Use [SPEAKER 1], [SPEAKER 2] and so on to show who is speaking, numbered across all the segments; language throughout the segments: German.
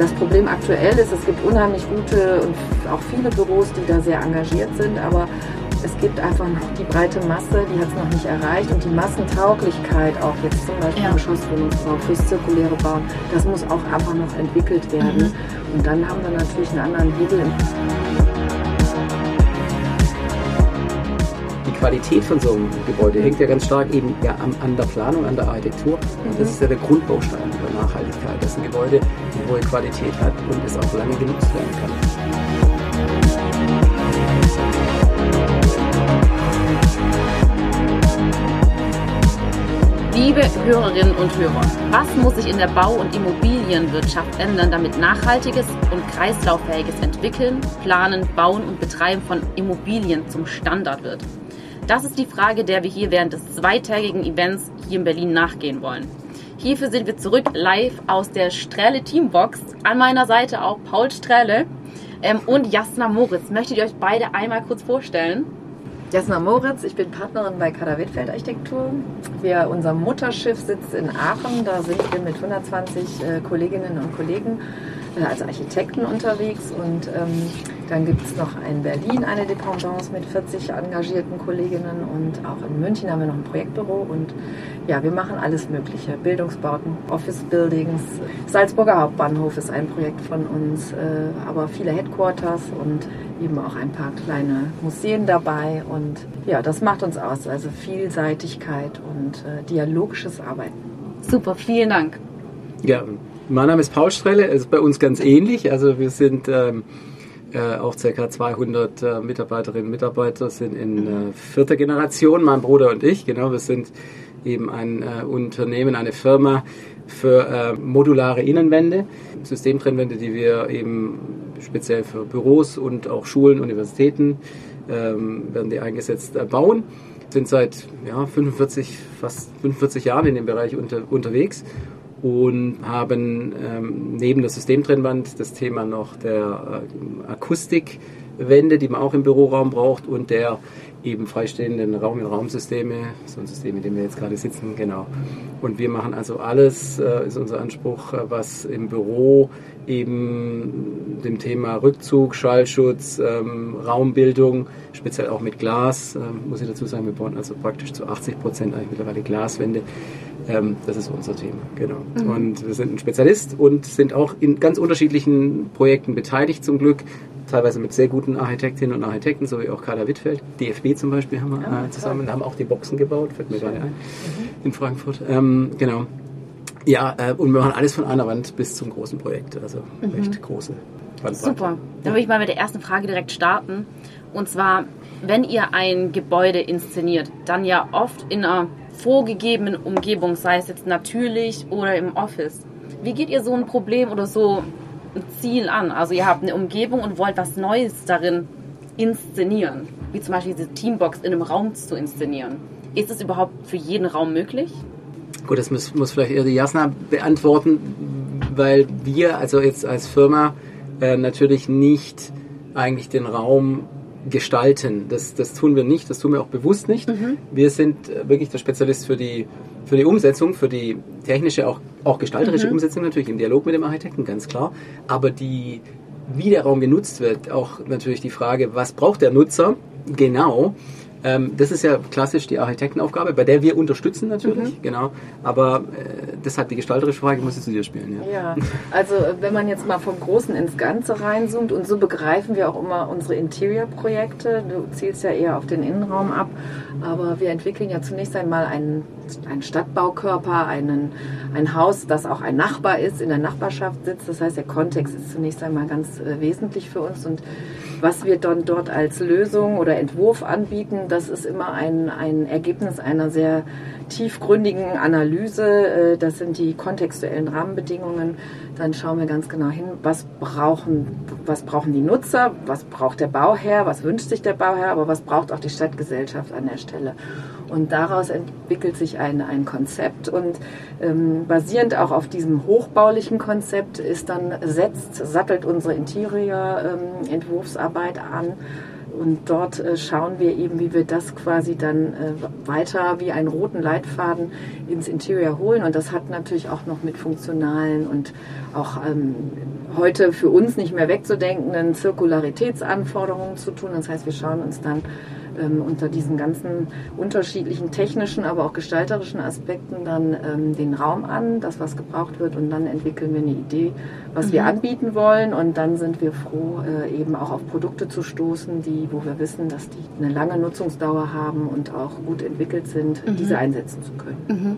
[SPEAKER 1] Das Problem aktuell ist, es gibt unheimlich gute und auch viele Büros, die da sehr engagiert sind, aber es gibt einfach noch die breite Masse, die hat es noch nicht erreicht und die Massentauglichkeit auch jetzt zum Beispiel ja. Geschosswohnungsbau fürs zirkuläre Bauen, das muss auch einfach noch entwickelt werden. Mhm. Und dann haben wir natürlich einen anderen Hebel im
[SPEAKER 2] Qualität von so einem Gebäude hängt ja ganz stark eben ja an, an der Planung, an der Architektur. Und das ist ja der Grundbaustein der Nachhaltigkeit, dass ein Gebäude hohe Qualität hat und es auch lange genutzt werden kann.
[SPEAKER 3] Liebe Hörerinnen und Hörer, was muss sich in der Bau- und Immobilienwirtschaft ändern, damit nachhaltiges und kreislauffähiges Entwickeln, Planen, Bauen und Betreiben von Immobilien zum Standard wird? Das ist die Frage, der wir hier während des zweitägigen Events hier in Berlin nachgehen wollen. Hierfür sind wir zurück live aus der Strähle Teambox. An meiner Seite auch Paul Strähle ähm, und Jasna Moritz. Möchtet ihr euch beide einmal kurz vorstellen?
[SPEAKER 1] Jasna Moritz, ich bin Partnerin bei Kader Wittfeld Architektur. Wir, unser Mutterschiff sitzt in Aachen. Da sind wir mit 120 äh, Kolleginnen und Kollegen äh, als Architekten unterwegs und ähm, dann gibt es noch in Berlin eine Dependance mit 40 engagierten Kolleginnen und auch in München haben wir noch ein Projektbüro und ja, wir machen alles Mögliche. Bildungsbauten, Office Buildings. Salzburger Hauptbahnhof ist ein Projekt von uns, äh, aber viele Headquarters und eben auch ein paar kleine Museen dabei und ja, das macht uns aus, also Vielseitigkeit und äh, dialogisches Arbeiten.
[SPEAKER 3] Super, vielen Dank.
[SPEAKER 2] Ja, mein Name ist Paul Strelle, es ist bei uns ganz ähnlich. Also wir sind ähm, äh, auch ca. 200 äh, Mitarbeiterinnen und Mitarbeiter, sind in äh, vierter Generation, mein Bruder und ich. Genau, wir sind eben ein äh, Unternehmen, eine Firma für äh, modulare Innenwände, Systemtrennwände, die wir eben speziell für Büros und auch Schulen, Universitäten ähm, werden die eingesetzt äh, bauen sind seit ja, 45, fast 45 Jahren in dem Bereich unter, unterwegs und haben ähm, neben der Systemtrennwand das Thema noch der äh, Akustikwände, die man auch im Büroraum braucht und der eben freistehenden Raum-in-Raum-Systeme, so ein System, in dem wir jetzt gerade sitzen, genau. Und wir machen also alles, äh, ist unser Anspruch, äh, was im Büro eben dem Thema Rückzug, Schallschutz, ähm, Raumbildung, speziell auch mit Glas, äh, muss ich dazu sagen, wir bauen also praktisch zu 80 Prozent eigentlich mittlerweile Glaswände. Ähm, das ist unser Thema, genau. Mhm. Und wir sind ein Spezialist und sind auch in ganz unterschiedlichen Projekten beteiligt zum Glück teilweise mit sehr guten Architektinnen und Architekten, so wie auch Carla Wittfeld. DFB zum Beispiel haben wir ja, äh, zusammen, toll. haben auch die Boxen gebaut, fällt mir gerade ein, mhm. in Frankfurt. Ähm, genau. Ja, äh, und wir machen alles von einer Wand bis zum großen Projekt, also mhm. echt große
[SPEAKER 3] Bandbreite. Super. Dann würde ich mal mit der ersten Frage direkt starten. Und zwar, wenn ihr ein Gebäude inszeniert, dann ja oft in einer vorgegebenen Umgebung, sei es jetzt natürlich oder im Office. Wie geht ihr so ein Problem oder so ein Ziel an. Also ihr habt eine Umgebung und wollt was Neues darin inszenieren. Wie zum Beispiel diese Teambox in einem Raum zu inszenieren. Ist es überhaupt für jeden Raum möglich?
[SPEAKER 2] Gut, das muss, muss vielleicht eher die Jasna beantworten, weil wir also jetzt als Firma äh, natürlich nicht eigentlich den Raum gestalten. Das, das tun wir nicht, das tun wir auch bewusst nicht. Mhm. Wir sind äh, wirklich der Spezialist für die, für die Umsetzung, für die technische, auch, auch gestalterische mhm. Umsetzung natürlich im Dialog mit dem Architekten, ganz klar. Aber die, wie der Raum genutzt wird, auch natürlich die Frage, was braucht der Nutzer genau, ähm, das ist ja klassisch die Architektenaufgabe, bei der wir unterstützen natürlich, mhm. genau. Aber äh, deshalb die gestalterische Frage muss ich zu dir spielen.
[SPEAKER 1] Ja. ja, also wenn man jetzt mal vom Großen ins Ganze reinzoomt und so begreifen wir auch immer unsere Interior-Projekte. Du zielst ja eher auf den Innenraum ab, aber wir entwickeln ja zunächst einmal einen, einen Stadtbaukörper, einen, ein Haus, das auch ein Nachbar ist, in der Nachbarschaft sitzt. Das heißt, der Kontext ist zunächst einmal ganz äh, wesentlich für uns und was wir dann dort als Lösung oder Entwurf anbieten, das ist immer ein, ein Ergebnis einer sehr tiefgründigen Analyse. Äh, das sind die kontextuellen Rahmenbedingungen. Dann schauen wir ganz genau hin, was brauchen, was brauchen die Nutzer, was braucht der Bauherr, was wünscht sich der Bauherr, aber was braucht auch die Stadtgesellschaft an der Stelle. Und daraus entwickelt sich ein, ein Konzept und ähm, basierend auch auf diesem hochbaulichen Konzept ist dann setzt, sattelt unsere Interior-Entwurfsarbeit ähm, an und dort äh, schauen wir eben, wie wir das quasi dann äh, weiter wie einen roten Leitfaden ins Interior holen. Und das hat natürlich auch noch mit funktionalen und auch ähm, heute für uns nicht mehr wegzudenkenden Zirkularitätsanforderungen zu tun. Das heißt, wir schauen uns dann ähm, unter diesen ganzen unterschiedlichen technischen, aber auch gestalterischen Aspekten dann ähm, den Raum an, das was gebraucht wird und dann entwickeln wir eine Idee, was mhm. wir anbieten wollen und dann sind wir froh, äh, eben auch auf Produkte zu stoßen, die, wo wir wissen, dass die eine lange Nutzungsdauer haben und auch gut entwickelt sind, mhm. diese einsetzen zu können.
[SPEAKER 3] Mhm.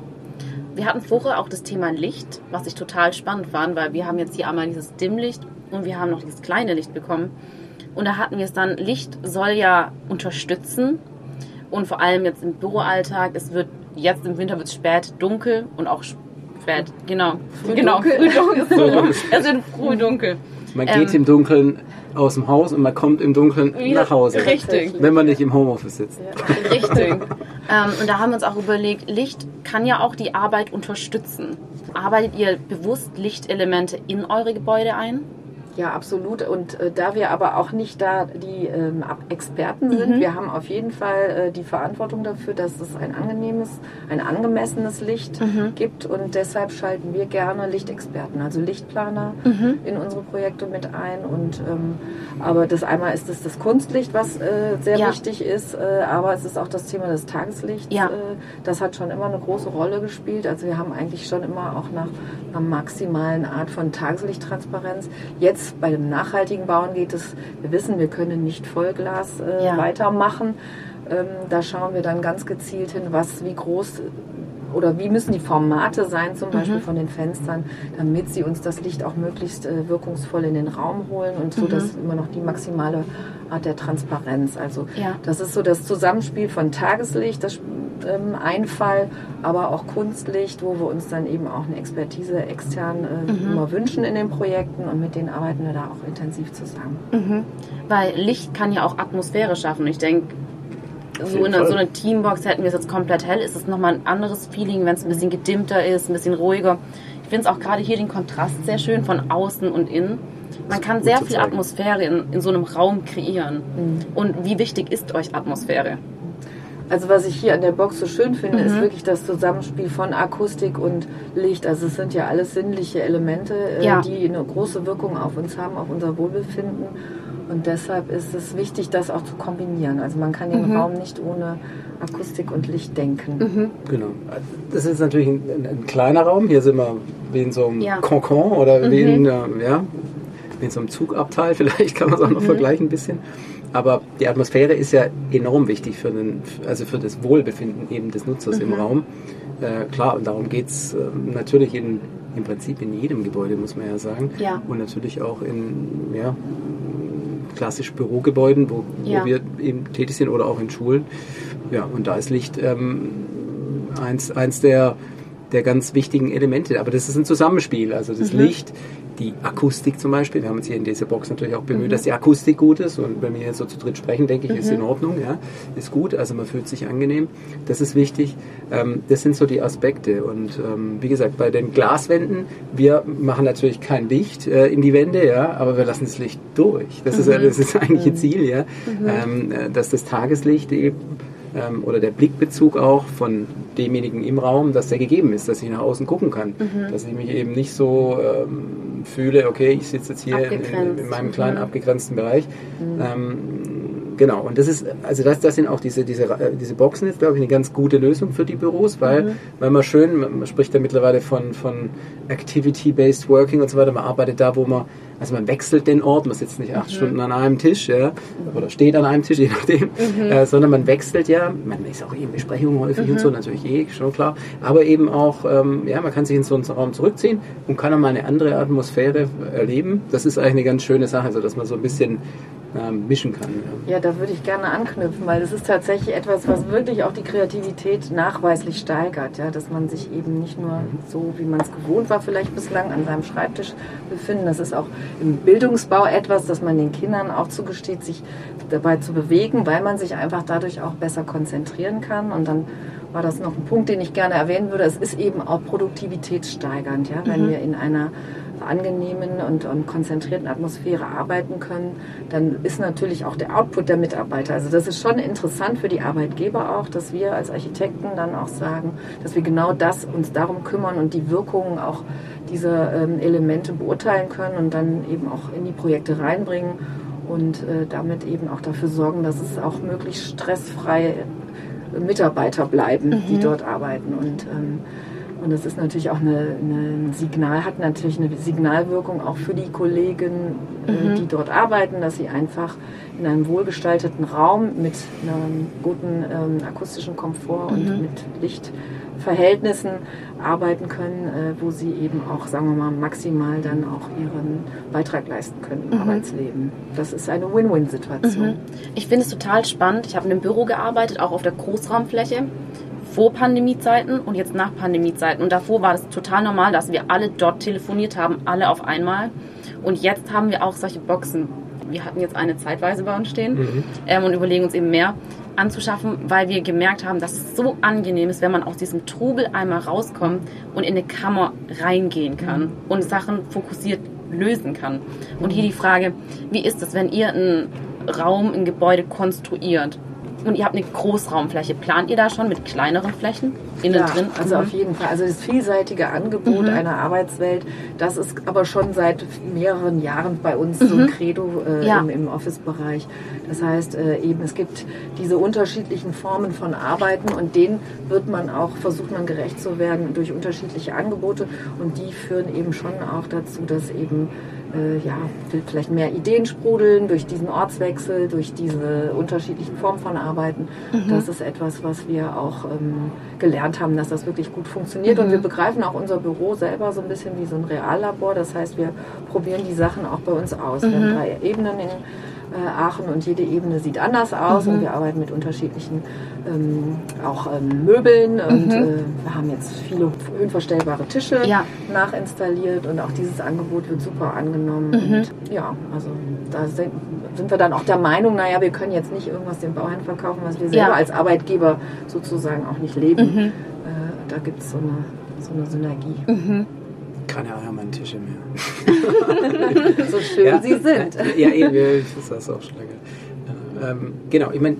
[SPEAKER 3] Wir hatten vorher auch das Thema Licht, was ich total spannend fand, weil wir haben jetzt hier einmal dieses Dimmlicht und wir haben noch dieses kleine Licht bekommen. Und da hatten wir es dann, Licht soll ja unterstützen und vor allem jetzt im Büroalltag, es wird jetzt im Winter wird es spät dunkel und auch spät, genau, früh genau, dunkel. früh dunkel, es wird früh dunkel.
[SPEAKER 2] Man geht ähm, im Dunkeln aus dem Haus und man kommt im Dunkeln nach Hause.
[SPEAKER 3] Richtig.
[SPEAKER 2] Wenn man nicht im Homeoffice sitzt.
[SPEAKER 3] Ja. Richtig. ähm, und da haben wir uns auch überlegt, Licht kann ja auch die Arbeit unterstützen. Arbeitet ihr bewusst Lichtelemente in eure Gebäude ein?
[SPEAKER 1] Ja, absolut. Und äh, da wir aber auch nicht da die ähm, Experten sind, mhm. wir haben auf jeden Fall äh, die Verantwortung dafür, dass es ein angenehmes, ein angemessenes Licht mhm. gibt. Und deshalb schalten wir gerne Lichtexperten, also Lichtplaner mhm. in unsere Projekte mit ein. Und ähm, aber das einmal ist es das Kunstlicht, was äh, sehr ja. wichtig ist, äh, aber es ist auch das Thema des Tageslichts. Ja. Äh, das hat schon immer eine große Rolle gespielt. Also wir haben eigentlich schon immer auch nach einer maximalen Art von Tageslichttransparenz. Jetzt jetzt bei dem nachhaltigen Bauen geht es, wir wissen, wir können nicht Vollglas äh, ja. weitermachen. Ähm, da schauen wir dann ganz gezielt hin, was, wie groß oder wie müssen die Formate sein, zum Beispiel mhm. von den Fenstern, damit sie uns das Licht auch möglichst äh, wirkungsvoll in den Raum holen und so, mhm. dass immer noch die maximale Art der Transparenz. Also ja. das ist so das Zusammenspiel von Tageslicht, das ähm, Einfall, aber auch Kunstlicht, wo wir uns dann eben auch eine Expertise extern äh, mhm. immer wünschen in den Projekten und mit denen arbeiten wir da auch intensiv zusammen.
[SPEAKER 3] Mhm. Weil Licht kann ja auch Atmosphäre schaffen. Ich denke, so in so einer Teambox hätten wir es jetzt komplett hell, ist es nochmal ein anderes Feeling, wenn es ein bisschen gedimmter ist, ein bisschen ruhiger. Ich finde es auch gerade hier den Kontrast sehr schön von außen und innen. Man kann sehr viel Atmosphäre in, in so einem Raum kreieren. Mhm. Und wie wichtig ist euch Atmosphäre?
[SPEAKER 1] Also was ich hier an der Box so schön finde, mhm. ist wirklich das Zusammenspiel von Akustik und Licht. Also es sind ja alles sinnliche Elemente, äh, ja. die eine große Wirkung auf uns haben, auf unser Wohlbefinden. Und deshalb ist es wichtig, das auch zu kombinieren. Also man kann den mhm. Raum nicht ohne Akustik und Licht denken.
[SPEAKER 2] Mhm. Genau. Das ist natürlich ein, ein, kleiner Raum. Hier sind wir wie in so einem ja. Concon oder wie, in, mhm. äh, ja, wie in so einem Zugabteil. Vielleicht kann man es auch noch mhm. vergleichen ein bisschen. Aber die Atmosphäre ist ja enorm wichtig für, den, also für das Wohlbefinden eben des Nutzers mhm. im Raum. Äh, klar, und darum geht es äh, natürlich in, im Prinzip in jedem Gebäude, muss man ja sagen. Ja. Und natürlich auch in ja, klassisch Bürogebäuden, wo, ja. wo wir eben tätig sind oder auch in Schulen. Ja, und da ist Licht ähm, eins, eins der, der ganz wichtigen Elemente. Aber das ist ein Zusammenspiel. Also das mhm. Licht die Akustik zum Beispiel. Wir haben uns hier in dieser Box natürlich auch bemüht, mhm. dass die Akustik gut ist. Und wenn wir jetzt so zu dritt sprechen, denke ich, mhm. ist in Ordnung. Ja, ist gut. Also man fühlt sich angenehm. Das ist wichtig. Ähm, das sind so die Aspekte. Und ähm, wie gesagt, bei den Glaswänden, wir machen natürlich kein Licht äh, in die Wände, ja, aber wir lassen das Licht durch. Das, mhm. ist, das ist das eigentliche mhm. Ziel, ja, mhm. ähm, äh, dass das Tageslicht eben ähm, oder der Blickbezug auch von demjenigen im Raum, dass der gegeben ist, dass ich nach außen gucken kann. Mhm. Dass ich mich eben nicht so ähm, fühle, okay, ich sitze jetzt hier in, in, in, meinem kleinen mhm. abgegrenzten Bereich. Mhm. Ähm, genau, und das ist, also das, das sind auch diese, diese, äh, diese Boxen jetzt, glaube ich, eine ganz gute Lösung für die Büros, weil, mhm. weil man schön, man spricht ja mittlerweile von, von Activity-Based Working und so weiter, man arbeitet da, wo man also man wechselt den Ort, man sitzt nicht acht mhm. Stunden an einem Tisch, ja, oder steht an einem Tisch, je nachdem, mhm. äh, sondern man wechselt ja, man ist auch in Besprechungen häufig und so, mhm. natürlich eh, schon klar, aber eben auch, ähm, ja, man kann sich in so einen Raum zurückziehen und kann dann mal eine andere Atmosphäre erleben. Das ist eigentlich eine ganz schöne Sache, also dass man so ein bisschen ähm, mischen kann.
[SPEAKER 1] Ja. ja, da würde ich gerne anknüpfen, weil das ist tatsächlich etwas, was wirklich auch die Kreativität nachweislich steigert, ja, dass man sich eben nicht nur so, wie man es gewohnt war, vielleicht bislang an seinem Schreibtisch befindet. Das ist auch im Bildungsbau etwas, dass man den Kindern auch zugesteht, sich dabei zu bewegen, weil man sich einfach dadurch auch besser konzentrieren kann und dann war das noch ein Punkt, den ich gerne erwähnen würde. Es ist eben auch produktivitätssteigernd, ja, wenn mhm. wir in einer angenehmen und, und konzentrierten Atmosphäre arbeiten können, dann ist natürlich auch der Output der Mitarbeiter. Also das ist schon interessant für die Arbeitgeber auch, dass wir als Architekten dann auch sagen, dass wir genau das uns darum kümmern und die Wirkungen auch dieser ähm, Elemente beurteilen können und dann eben auch in die Projekte reinbringen und äh, damit eben auch dafür sorgen, dass es auch möglichst stressfrei Mitarbeiter bleiben, mhm. die dort arbeiten. Und ähm, und das ist natürlich auch eine, eine, Signal, hat natürlich eine Signalwirkung auch für die Kollegen, äh, mhm. die dort arbeiten, dass sie einfach in einem wohlgestalteten Raum mit einem guten ähm, akustischen Komfort und mhm. mit Lichtverhältnissen arbeiten können, äh, wo sie eben auch, sagen wir mal, maximal dann auch ihren Beitrag leisten können im mhm. Arbeitsleben. Das ist eine Win-Win-Situation. Mhm.
[SPEAKER 3] Ich finde es total spannend. Ich habe in einem Büro gearbeitet, auch auf der Großraumfläche vor Pandemiezeiten und jetzt nach Pandemiezeiten. Und davor war es total normal, dass wir alle dort telefoniert haben, alle auf einmal. Und jetzt haben wir auch solche Boxen. Wir hatten jetzt eine zeitweise bei uns stehen mhm. ähm, und überlegen uns eben mehr anzuschaffen, weil wir gemerkt haben, dass es so angenehm ist, wenn man aus diesem Trubel einmal rauskommt und in eine Kammer reingehen kann mhm. und Sachen fokussiert lösen kann. Und hier die Frage, wie ist es, wenn ihr einen Raum, ein Gebäude konstruiert? Und ihr habt eine Großraumfläche. Plant ihr da schon mit kleineren Flächen
[SPEAKER 1] innen ja, drin? Also mhm. auf jeden Fall. Also das vielseitige Angebot mhm. einer Arbeitswelt, das ist aber schon seit mehreren Jahren bei uns mhm. so ein mhm. Credo äh, ja. im, im Office-Bereich. Das heißt äh, eben, es gibt diese unterschiedlichen Formen von Arbeiten und denen wird man auch, versucht man gerecht zu werden durch unterschiedliche Angebote und die führen eben schon auch dazu, dass eben äh, ja, vielleicht mehr Ideen sprudeln durch diesen Ortswechsel, durch diese unterschiedlichen Formen von Arbeiten. Mhm. Das ist etwas, was wir auch ähm, gelernt haben, dass das wirklich gut funktioniert. Mhm. Und wir begreifen auch unser Büro selber so ein bisschen wie so ein Reallabor. Das heißt, wir probieren die Sachen auch bei uns aus. Mhm. Wir haben mhm. drei Ebenen in Aachen und jede Ebene sieht anders aus mhm. und wir arbeiten mit unterschiedlichen ähm, auch ähm, Möbeln und mhm. äh, wir haben jetzt viele höhenverstellbare Tische ja. nachinstalliert und auch dieses Angebot wird super angenommen. Mhm. Und ja, also da sind, sind, wir dann auch der Meinung, naja, wir können jetzt nicht irgendwas den Bauherren verkaufen, was wir selber ja. als Arbeitgeber sozusagen auch nicht leben. Mhm. Äh, da gibt es so eine, so eine Synergie.
[SPEAKER 2] Keine Eiermann-Tische mehr.
[SPEAKER 1] so schön ja, sie sind.
[SPEAKER 2] Ja, eben, das ist auch schon lange. Ähm, genau, ich meine,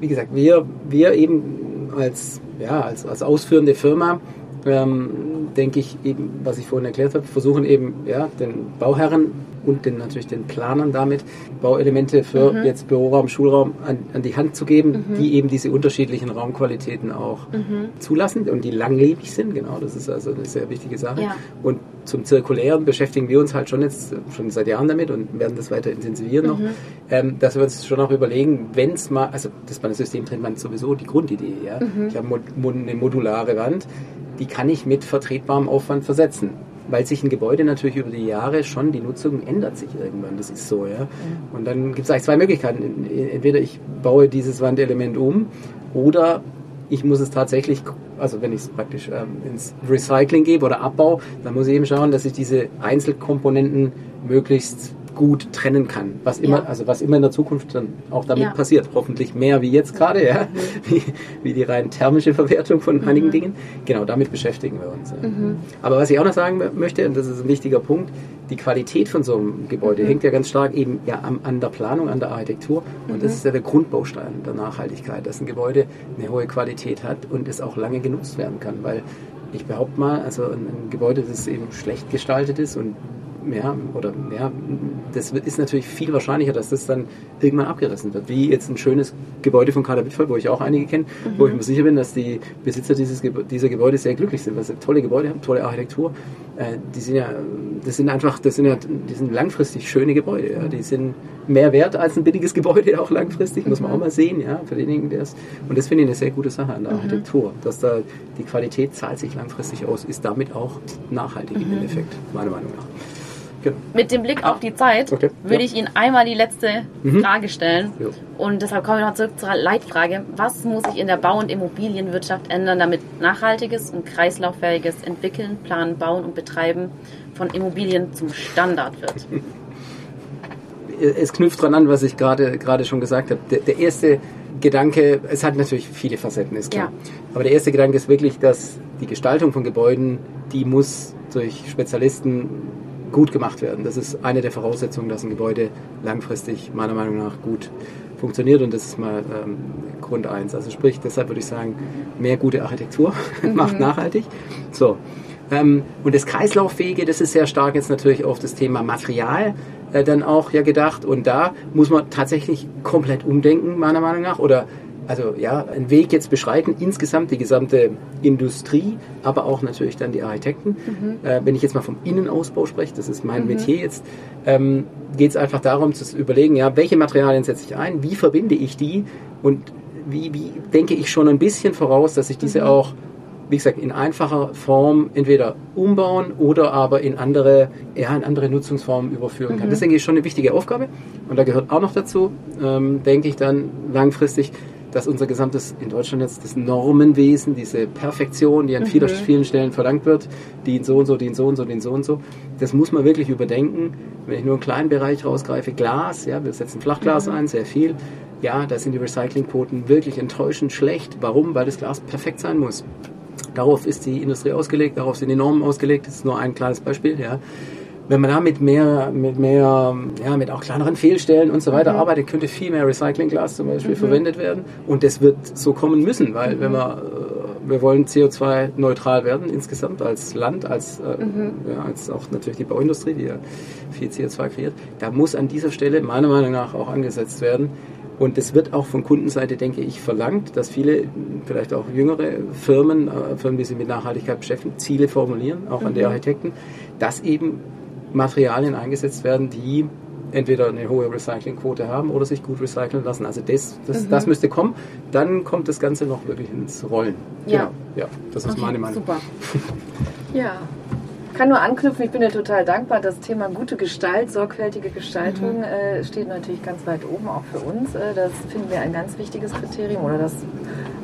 [SPEAKER 2] wie gesagt, wir, wir eben als, ja, als, als ausführende Firma, ähm, denke ich eben, was ich vorhin erklärt habe, versuchen eben ja, den Bauherren und den, natürlich den Planern damit Bauelemente für mhm. jetzt Büroraum, Schulraum an, an, die Hand zu geben, mhm. die eben diese unterschiedlichen Raumqualitäten auch mhm. zulassen und die langlebig sind. Genau, das ist also eine sehr wichtige Sache. Ja. Und zum Zirkulären beschäftigen wir uns halt schon jetzt schon seit Jahren damit und werden das weiter intensivieren noch, mhm. ähm, dass wir uns schon auch überlegen, wenn es mal, also das System trennt man sowieso die Grundidee. Ja? Mhm. Ich habe eine modulare Wand, die kann ich mit vertretbarem Aufwand versetzen weil sich ein Gebäude natürlich über die Jahre schon, die Nutzung ändert sich irgendwann, das ist so, ja. Und dann gibt es eigentlich zwei Möglichkeiten. Entweder ich baue dieses Wandelement um oder ich muss es tatsächlich, also wenn ich es praktisch ähm, ins Recycling gebe oder Abbau, dann muss ich eben schauen, dass ich diese Einzelkomponenten möglichst gut trennen kann. Was immer, ja. also was immer in der Zukunft dann auch damit ja. passiert. Hoffentlich mehr wie jetzt gerade, ja. Mhm. Wie, wie, die rein thermische Verwertung von mhm. einigen Dingen. Genau, damit beschäftigen wir uns. Ja. Mhm. Aber was ich auch noch sagen möchte, und das ist ein wichtiger Punkt, die Qualität von so einem Gebäude mhm. hängt ja ganz stark eben ja an, an der Planung, an der Architektur. Und das mhm. ist ja der Grundbaustein der Nachhaltigkeit, dass ein Gebäude eine hohe Qualität hat und es auch lange genutzt werden kann. Weil ich behaupte mal, also ein, ein Gebäude, das eben schlecht gestaltet ist und ja, oder ja, das ist natürlich viel wahrscheinlicher, dass das dann irgendwann abgerissen wird. Wie jetzt ein schönes Gebäude von Kader Wittfall, wo ich auch einige kenne, mhm. wo ich mir sicher bin, dass die Besitzer dieses, dieser Gebäude sehr glücklich sind, weil sie tolle Gebäude haben, tolle Architektur. Äh, die sind ja, das sind einfach, das sind ja, die sind langfristig schöne Gebäude. Ja. Die sind mehr wert als ein billiges Gebäude auch langfristig, muss man auch mal sehen, ja, für denjenigen, der es. Und das finde ich eine sehr gute Sache an der mhm. Architektur, dass da die Qualität zahlt sich langfristig aus, ist damit auch nachhaltig im mhm. Endeffekt, meiner Meinung nach.
[SPEAKER 3] Genau. Mit dem Blick auf die Zeit okay. würde ja. ich Ihnen einmal die letzte mhm. Frage stellen. Ja. Und deshalb kommen wir noch zurück zur Leitfrage. Was muss sich in der Bau- und Immobilienwirtschaft ändern, damit nachhaltiges und kreislauffähiges Entwickeln, Planen, Bauen und Betreiben von Immobilien zum Standard wird?
[SPEAKER 2] Es knüpft daran an, was ich gerade, gerade schon gesagt habe. Der, der erste Gedanke, es hat natürlich viele Facetten, ist klar. Ja. Aber der erste Gedanke ist wirklich, dass die Gestaltung von Gebäuden, die muss durch Spezialisten gut gemacht werden. Das ist eine der Voraussetzungen, dass ein Gebäude langfristig meiner Meinung nach gut funktioniert und das ist mal ähm, Grund eins. Also sprich, deshalb würde ich sagen, mehr gute Architektur macht mhm. nachhaltig. So. Ähm, und das Kreislauffähige, das ist sehr stark jetzt natürlich auf das Thema Material äh, dann auch ja gedacht und da muss man tatsächlich komplett umdenken, meiner Meinung nach, oder also ja, einen Weg jetzt beschreiten, insgesamt die gesamte Industrie, aber auch natürlich dann die Architekten. Mhm. Äh, wenn ich jetzt mal vom Innenausbau spreche, das ist mein mhm. Metier jetzt, ähm, geht es einfach darum zu überlegen, ja, welche Materialien setze ich ein, wie verbinde ich die und wie, wie denke ich schon ein bisschen voraus, dass ich diese mhm. auch wie gesagt, in einfacher Form entweder umbauen oder aber in andere, ja, in andere Nutzungsformen überführen kann. Mhm. Das denke ich schon eine wichtige Aufgabe. Und da gehört auch noch dazu, ähm, denke ich dann langfristig, dass unser gesamtes, in Deutschland jetzt das Normenwesen, diese Perfektion, die an mhm. vielen, vielen Stellen verlangt wird, die in so und so, die in so und so, die in so und so, das muss man wirklich überdenken. Wenn ich nur einen kleinen Bereich rausgreife, Glas, ja, wir setzen Flachglas mhm. ein, sehr viel. Ja, da sind die Recyclingquoten wirklich enttäuschend schlecht. Warum? Weil das Glas perfekt sein muss. Darauf ist die Industrie ausgelegt, darauf sind die Normen ausgelegt. Das ist nur ein kleines Beispiel, ja wenn man da mit mehr, mit mehr, ja, mit auch kleineren Fehlstellen und so weiter mhm. arbeitet, könnte viel mehr Recyclingglas zum Beispiel mhm. verwendet werden. Und das wird so kommen müssen, weil mhm. wenn wir, äh, wir wollen CO2-neutral werden insgesamt als Land, als, äh, mhm. ja, als auch natürlich die Bauindustrie, die ja viel CO2 kreiert, da muss an dieser Stelle meiner Meinung nach auch angesetzt werden. Und es wird auch von Kundenseite, denke ich, verlangt, dass viele, vielleicht auch jüngere Firmen, äh, Firmen, die sich mit Nachhaltigkeit beschäftigen, Ziele formulieren, auch an die mhm. Architekten, dass eben Materialien eingesetzt werden, die entweder eine hohe Recyclingquote haben oder sich gut recyceln lassen. Also das, das, mhm. das müsste kommen. Dann kommt das Ganze noch wirklich ins Rollen.
[SPEAKER 1] Ja. Genau.
[SPEAKER 2] Ja, das ist okay, meine Meinung.
[SPEAKER 1] Super. ja, kann nur anknüpfen, ich bin dir total dankbar. Das Thema gute Gestalt, sorgfältige Gestaltung mhm. äh, steht natürlich ganz weit oben auch für uns. Äh, das finden wir ein ganz wichtiges Kriterium oder das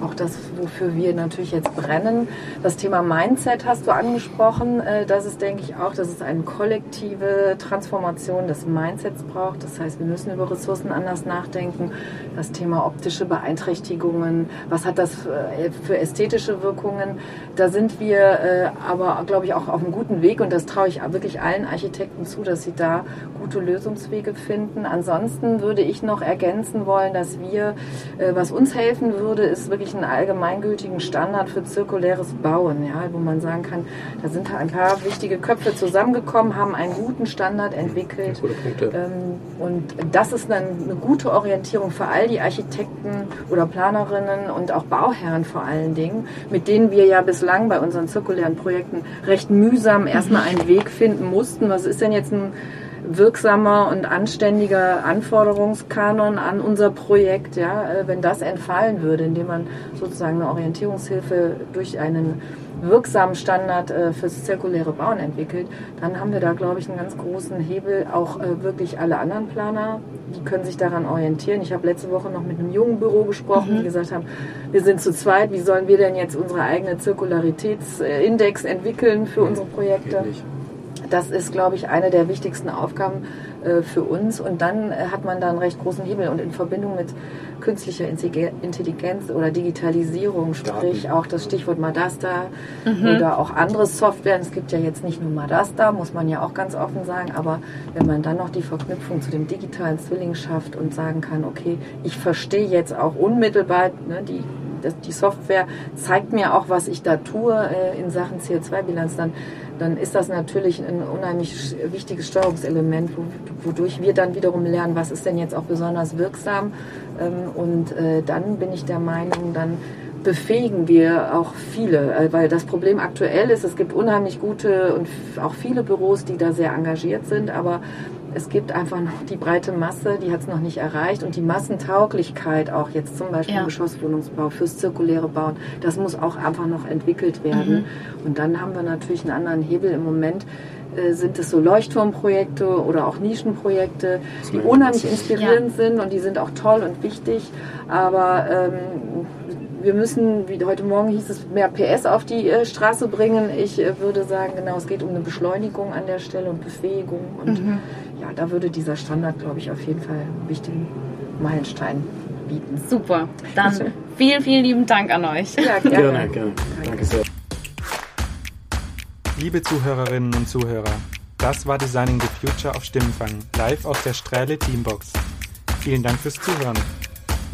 [SPEAKER 1] auch das, wofür wir natürlich jetzt brennen. Das Thema Mindset hast du angesprochen. Äh, das ist, denke ich, auch, dass es eine kollektive Transformation des Mindsets braucht. Das heißt, wir müssen über Ressourcen anders nachdenken. Das Thema optische Beeinträchtigungen, was hat das für ästhetische Wirkungen? Da sind wir äh, aber, glaube ich, auch auf einem guten Weg und das traue ich wirklich allen Architekten zu, dass sie da gute Lösungswege finden. Ansonsten würde ich noch ergänzen wollen, dass wir, äh, was uns helfen würde, ist wirklich einen allgemeingültigen Standard für zirkuläres Bauen, ja, wo man sagen kann, da sind ein paar wichtige Köpfe zusammengekommen, haben einen guten Standard entwickelt. Ähm, und das ist dann eine gute Orientierung für all die Architekten oder Planerinnen und auch Bauherren vor allen Dingen, mit denen wir ja bislang bei unseren zirkulären Projekten recht mühsam erstmal einen Weg finden mussten. Was ist denn jetzt ein wirksamer und anständiger Anforderungskanon an unser Projekt, ja, äh, wenn das entfallen würde, indem man sozusagen eine Orientierungshilfe durch einen wirksamen Standard äh, fürs zirkuläre Bauen entwickelt, dann haben wir da, glaube ich, einen ganz großen Hebel. Auch äh, wirklich alle anderen Planer, die können sich daran orientieren. Ich habe letzte Woche noch mit einem jungen Büro gesprochen, mhm. die gesagt haben, wir sind zu zweit, wie sollen wir denn jetzt unsere eigene Zirkularitätsindex entwickeln für unsere Projekte? Das ist, glaube ich, eine der wichtigsten Aufgaben äh, für uns. Und dann äh, hat man da einen recht großen Hebel. Und in Verbindung mit künstlicher Intelligenz oder Digitalisierung, sprich auch das Stichwort Madasta mhm. oder auch andere Software. Es gibt ja jetzt nicht nur Madasta, muss man ja auch ganz offen sagen, aber wenn man dann noch die Verknüpfung zu dem digitalen Zwilling schafft und sagen kann, okay, ich verstehe jetzt auch unmittelbar ne, die die Software zeigt mir auch, was ich da tue äh, in Sachen CO2-Bilanz, dann dann ist das natürlich ein unheimlich wichtiges Steuerungselement, wodurch wir dann wiederum lernen, was ist denn jetzt auch besonders wirksam. Ähm, und äh, dann bin ich der Meinung, dann befähigen wir auch viele, äh, weil das Problem aktuell ist, es gibt unheimlich gute und auch viele Büros, die da sehr engagiert sind, aber es gibt einfach noch die breite Masse, die hat es noch nicht erreicht und die Massentauglichkeit auch jetzt zum Beispiel ja. im Geschosswohnungsbau fürs zirkuläre Bauen, das muss auch einfach noch entwickelt werden. Mhm. Und dann haben wir natürlich einen anderen Hebel im Moment äh, sind es so Leuchtturmprojekte oder auch Nischenprojekte, die unheimlich inspirierend ja. sind und die sind auch toll und wichtig. Aber ähm, wir müssen, wie heute Morgen hieß es, mehr PS auf die äh, Straße bringen. Ich äh, würde sagen, genau, es geht um eine Beschleunigung an der Stelle und Befähigung. Und mhm. ja, da würde dieser Standard, glaube ich, auf jeden Fall einen wichtigen Meilenstein bieten.
[SPEAKER 3] Super. Dann vielen, vielen lieben Dank an euch.
[SPEAKER 2] Ja, gerne. gerne, gerne. Danke sehr.
[SPEAKER 4] Liebe Zuhörerinnen und Zuhörer, Das war Designing the Future auf Stimmenfang, live aus der Strähle Teambox. Vielen Dank fürs Zuhören.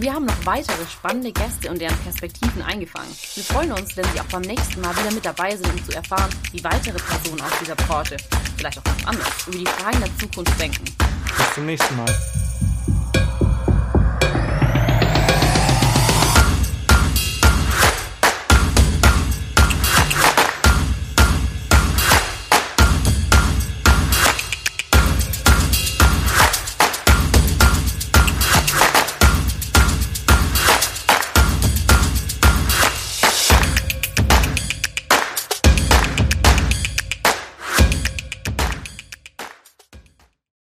[SPEAKER 3] Wir haben noch weitere spannende Gäste und deren Perspektiven eingefangen. Wir freuen uns, wenn Sie auch beim nächsten Mal wieder mit dabei sind, um zu erfahren, wie weitere Personen aus dieser Branche, vielleicht auch ganz anders, über die Fragen der Zukunft denken.
[SPEAKER 4] Bis zum nächsten Mal.